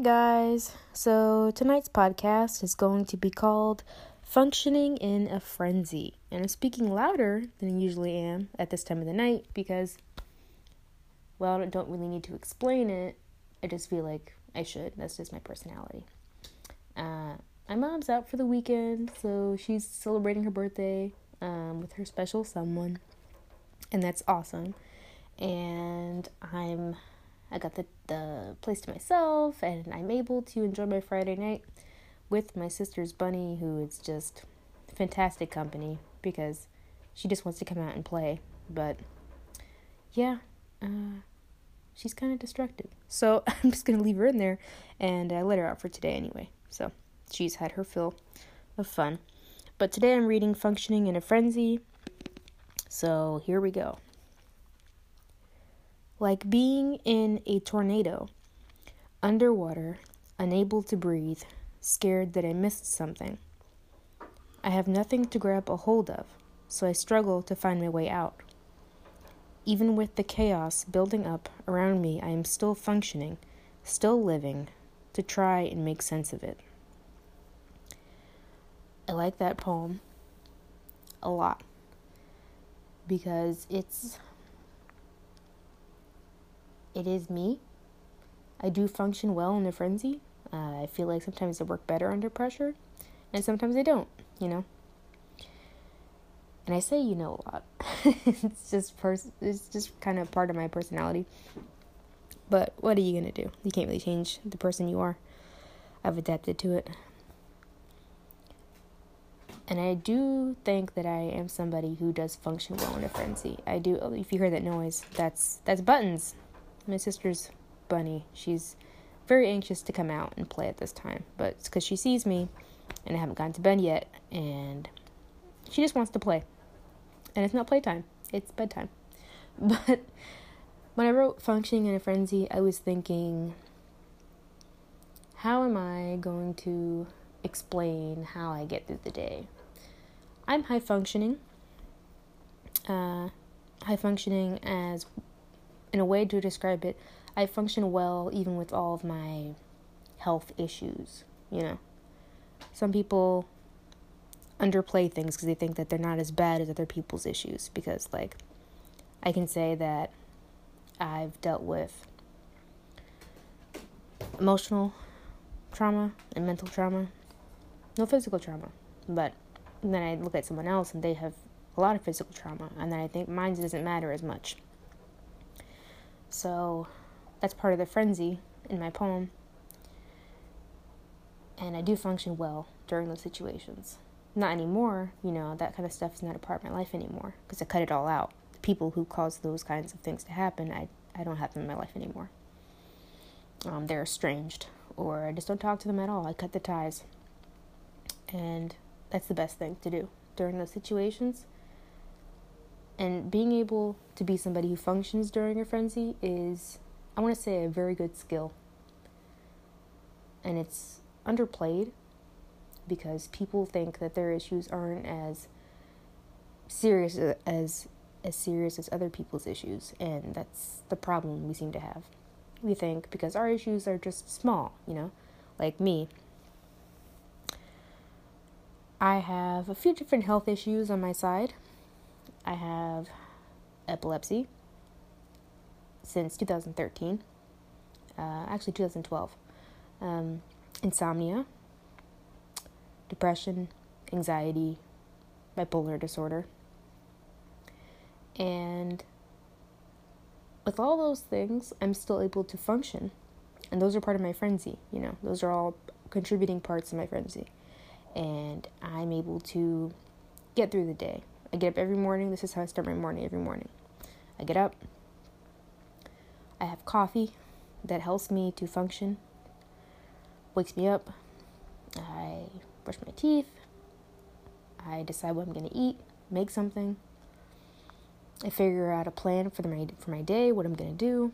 guys. So, tonight's podcast is going to be called Functioning in a Frenzy. And I'm speaking louder than I usually am at this time of the night because, well, I don't really need to explain it. I just feel like I should. That's just my personality. Uh, my mom's out for the weekend, so she's celebrating her birthday um, with her special someone. And that's awesome. And I'm I got the, the place to myself, and I'm able to enjoy my Friday night with my sister's bunny, who is just fantastic company because she just wants to come out and play. But yeah, uh, she's kind of destructive. So I'm just going to leave her in there and uh, let her out for today anyway. So she's had her fill of fun. But today I'm reading Functioning in a Frenzy. So here we go like being in a tornado, underwater, unable to breathe, scared that I missed something. I have nothing to grab a hold of, so I struggle to find my way out. Even with the chaos building up around me, I am still functioning, still living, to try and make sense of it. I like that poem a lot because it's it is me. I do function well in a frenzy. Uh, I feel like sometimes I work better under pressure, and sometimes I don't, you know. And I say you know a lot. it's just pers- it's just kind of part of my personality. But what are you gonna do? You can't really change the person you are. I've adapted to it. And I do think that I am somebody who does function well in a frenzy. I do. If you hear that noise, that's that's buttons my sister's bunny. She's very anxious to come out and play at this time, but it's because she sees me and I haven't gone to bed yet, and she just wants to play. And it's not playtime, it's bedtime. But when I wrote Functioning in a Frenzy, I was thinking, how am I going to explain how I get through the day? I'm high functioning. Uh, high functioning as in a way to describe it, I function well even with all of my health issues, you know. Some people underplay things because they think that they're not as bad as other people's issues because like I can say that I've dealt with emotional trauma and mental trauma, no physical trauma, but then I look at someone else and they have a lot of physical trauma, and then I think mine doesn't matter as much. So that's part of the frenzy in my poem. And I do function well during those situations. Not anymore, you know, that kind of stuff is not a part of my life anymore because I cut it all out. The people who cause those kinds of things to happen, I, I don't have them in my life anymore. Um, they're estranged, or I just don't talk to them at all. I cut the ties. And that's the best thing to do during those situations and being able to be somebody who functions during a frenzy is, I want to say, a very good skill. And it's underplayed because people think that their issues aren't as serious as as serious as other people's issues, and that's the problem we seem to have. We think because our issues are just small, you know, like me. I have a few different health issues on my side. I have epilepsy since 2013, uh, actually 2012. Um, insomnia, depression, anxiety, bipolar disorder. And with all those things, I'm still able to function. And those are part of my frenzy, you know, those are all contributing parts of my frenzy. And I'm able to get through the day. I get up every morning. This is how I start my morning every morning. I get up. I have coffee that helps me to function, wakes me up. I brush my teeth. I decide what I'm going to eat, make something. I figure out a plan for my for my day, what I'm going to do.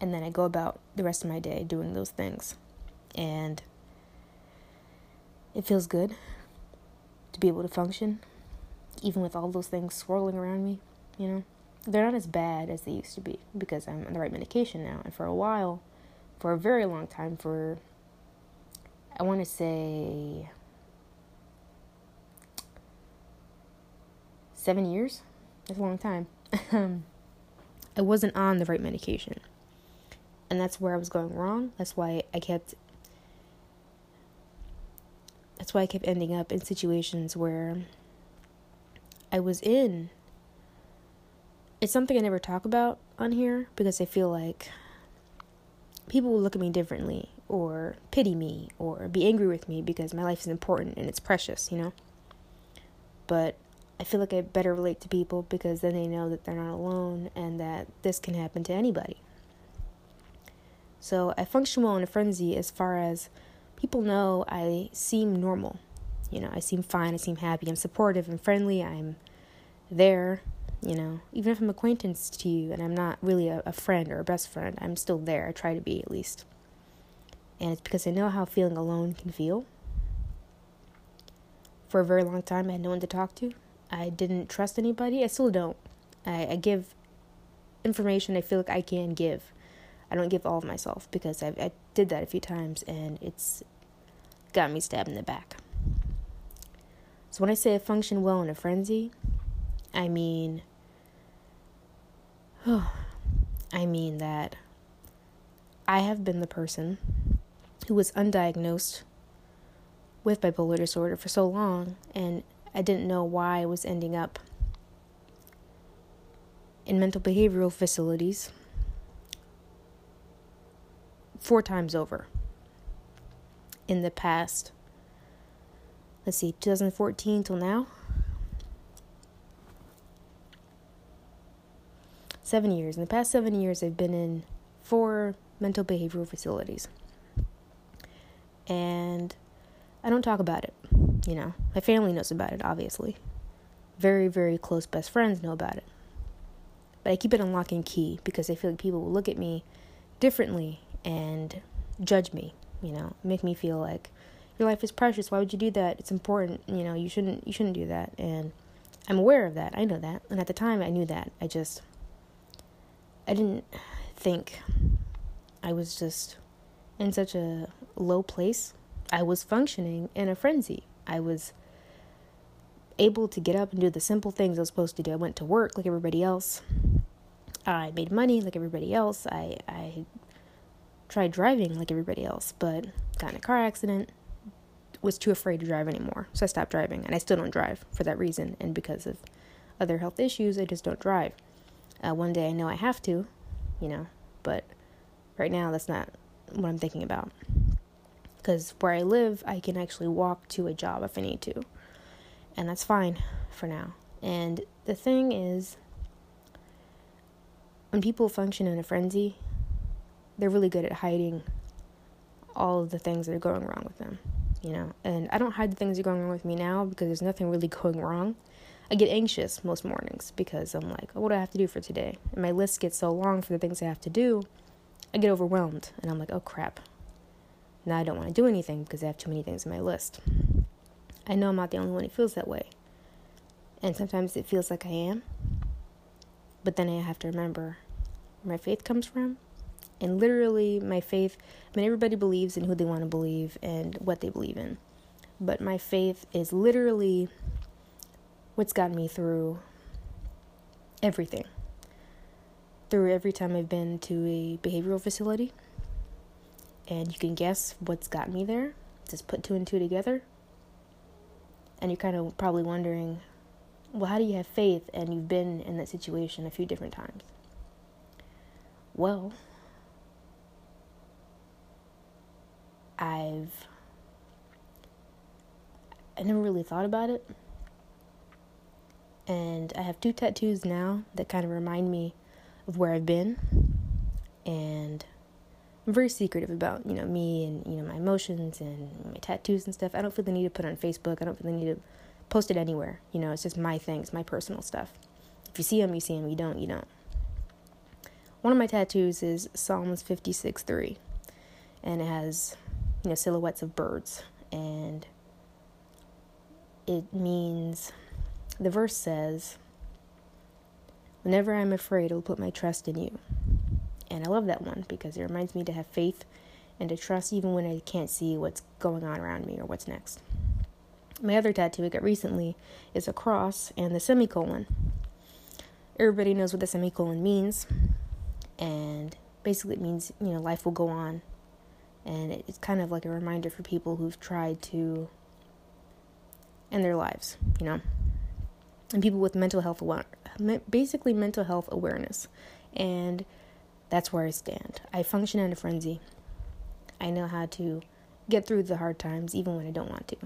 And then I go about the rest of my day doing those things. And it feels good to be able to function even with all those things swirling around me, you know, they're not as bad as they used to be because I'm on the right medication now. And for a while, for a very long time, for I want to say seven years. That's a long time. Um, I wasn't on the right medication. And that's where I was going wrong. That's why I kept that's why I kept ending up in situations where I was in. It's something I never talk about on here because I feel like people will look at me differently or pity me or be angry with me because my life is important and it's precious, you know? But I feel like I better relate to people because then they know that they're not alone and that this can happen to anybody. So I function well in a frenzy as far as people know I seem normal. You know, I seem fine, I seem happy, I'm supportive and friendly, I'm there, you know, even if I'm acquaintance to you and I'm not really a, a friend or a best friend, I'm still there. I try to be at least. And it's because I know how feeling alone can feel. For a very long time, I had no one to talk to. I didn't trust anybody. I still don't. I, I give information I feel like I can give. I don't give all of myself because I, I did that a few times and it's got me stabbed in the back. So when I say I function well in a frenzy, I mean, oh, I mean that I have been the person who was undiagnosed with bipolar disorder for so long and I didn't know why I was ending up in mental behavioral facilities four times over in the past, let's see, 2014 till now. Seven years. In the past seven years, I've been in four mental behavioral facilities. And I don't talk about it. You know, my family knows about it, obviously. Very, very close best friends know about it. But I keep it on lock and key because I feel like people will look at me differently and judge me, you know, make me feel like your life is precious. Why would you do that? It's important, you know, you shouldn't you shouldn't do that. And I'm aware of that. I know that. And at the time I knew that. I just I didn't think I was just in such a low place. I was functioning in a frenzy. I was able to get up and do the simple things I was supposed to do. I went to work like everybody else. I made money like everybody else. I I tried driving like everybody else, but got in a car accident. Was too afraid to drive anymore, so I stopped driving, and I still don't drive for that reason. And because of other health issues, I just don't drive. Uh, one day I know I have to, you know, but right now that's not what I'm thinking about because where I live, I can actually walk to a job if I need to. And that's fine for now. And the thing is, when people function in a frenzy, they're really good at hiding all of the things that are going wrong with them, you know. And I don't hide the things that are going wrong with me now because there's nothing really going wrong. I get anxious most mornings because I'm like, oh, what do I have to do for today? And my list gets so long for the things I have to do, I get overwhelmed and I'm like, oh crap, now I don't want to do anything because I have too many things on my list. I know I'm not the only one who feels that way. And sometimes it feels like I am. But then I have to remember where my faith comes from. And literally, my faith, I mean, everybody believes in who they want to believe and what they believe in. But my faith is literally what's gotten me through everything. Through every time I've been to a behavioral facility and you can guess what's got me there. Just put two and two together. And you're kind of probably wondering, well, how do you have faith and you've been in that situation a few different times? Well, I've I never really thought about it. And I have two tattoos now that kind of remind me of where I've been. And I'm very secretive about, you know, me and, you know, my emotions and my tattoos and stuff. I don't feel the need to put it on Facebook. I don't feel the need to post it anywhere. You know, it's just my things, my personal stuff. If you see them, you see them. You don't, you don't. One of my tattoos is Psalms 56 3. And it has, you know, silhouettes of birds. And it means, the verse says, Whenever I'm afraid, I'll put my trust in you. And I love that one because it reminds me to have faith and to trust even when I can't see what's going on around me or what's next. My other tattoo I got recently is a cross and the semicolon. Everybody knows what the semicolon means, and basically it means, you know, life will go on. And it's kind of like a reminder for people who've tried to end their lives, you know, and people with mental health, basically mental health awareness. And that's where I stand. I function in a frenzy. I know how to get through the hard times even when I don't want to.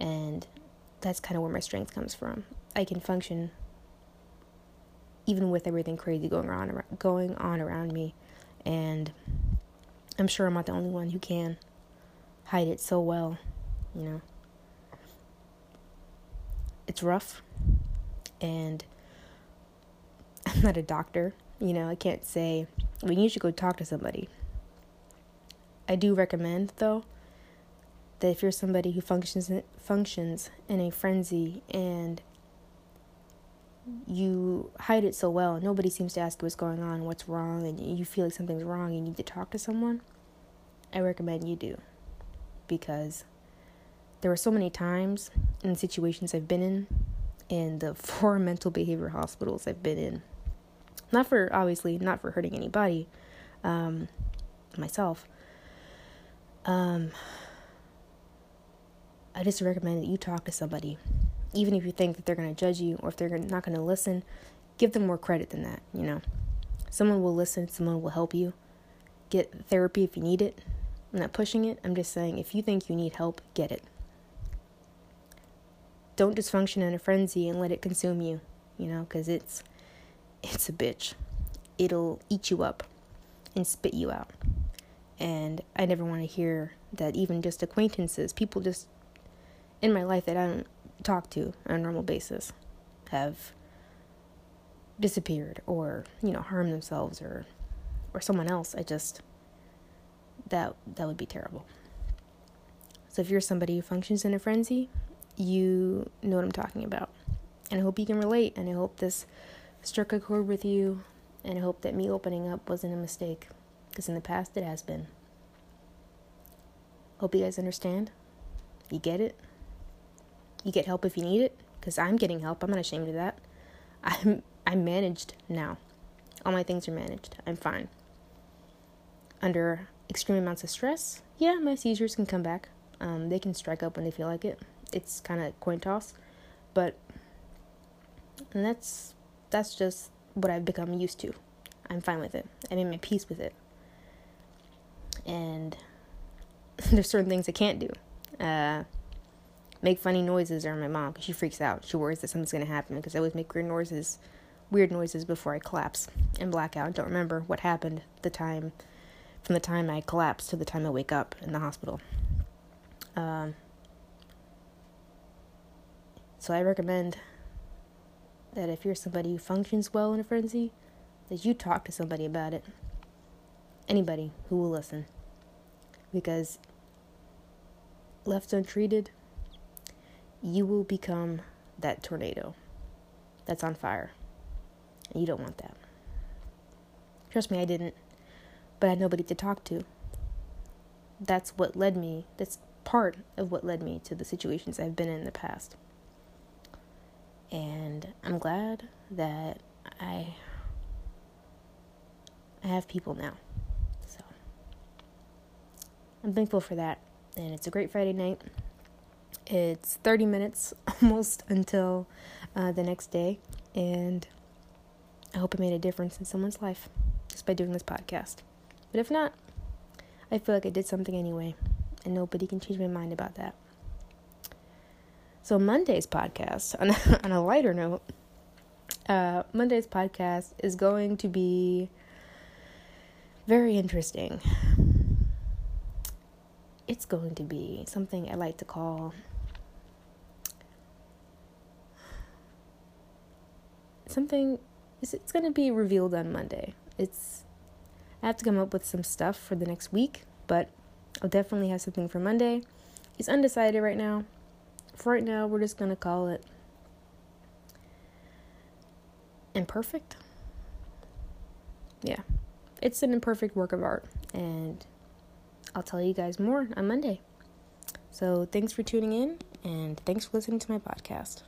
And that's kind of where my strength comes from. I can function even with everything crazy going on going on around me and I'm sure I'm not the only one who can hide it so well, you know. It's rough and I'm not a doctor, you know, I can't say mean you should go talk to somebody. I do recommend though that if you're somebody who functions functions in a frenzy and you hide it so well, nobody seems to ask you what's going on, what's wrong, and you feel like something's wrong you need to talk to someone, I recommend you do. Because there were so many times in situations I've been in, in the four mental behavior hospitals I've been in, not for obviously not for hurting anybody, um, myself, um, I just recommend that you talk to somebody, even if you think that they're going to judge you or if they're not going to listen. Give them more credit than that. You know, someone will listen, someone will help you. Get therapy if you need it. I'm not pushing it. I'm just saying if you think you need help, get it. Don't dysfunction in a frenzy and let it consume you. You know, because it's it's a bitch. It'll eat you up and spit you out. And I never want to hear that even just acquaintances, people just in my life that I don't talk to on a normal basis, have disappeared or, you know, harmed themselves or or someone else. I just that that would be terrible. So if you're somebody who functions in a frenzy, you know what I'm talking about. And I hope you can relate and I hope this struck a chord with you and I hope that me opening up wasn't a mistake because in the past it has been. Hope you guys understand. You get it? You get help if you need it because I'm getting help. I'm not ashamed of that. I'm I'm managed now. All my things are managed. I'm fine. Under extreme amounts of stress, yeah, my seizures can come back. Um, they can strike up when they feel like it. It's kind of coin toss, but and that's that's just what I've become used to. I'm fine with it. I made my peace with it. And there's certain things I can't do. Uh, make funny noises around my mom because she freaks out. She worries that something's gonna happen because I always make weird noises, weird noises before I collapse and black out. Don't remember what happened the time, from the time I collapse to the time I wake up in the hospital. Um, so I recommend that if you're somebody who functions well in a frenzy, that you talk to somebody about it. Anybody who will listen. Because left untreated, you will become that tornado that's on fire. And you don't want that. Trust me, I didn't. But I had nobody to talk to. That's what led me, that's part of what led me to the situations I've been in, in the past. And I'm glad that I I have people now. So I'm thankful for that. And it's a great Friday night. It's 30 minutes almost until uh, the next day. And I hope it made a difference in someone's life just by doing this podcast. But if not, I feel like I did something anyway. And nobody can change my mind about that. So, Monday's podcast, on a, on a lighter note, uh, Monday's podcast is going to be very interesting. It's going to be something I like to call something is it's going to be revealed on Monday. It's I have to come up with some stuff for the next week, but I'll definitely have something for Monday. It's undecided right now. For right now, we're just going to call it imperfect. Yeah. it's an imperfect work of art, and I'll tell you guys more on Monday. So thanks for tuning in, and thanks for listening to my podcast.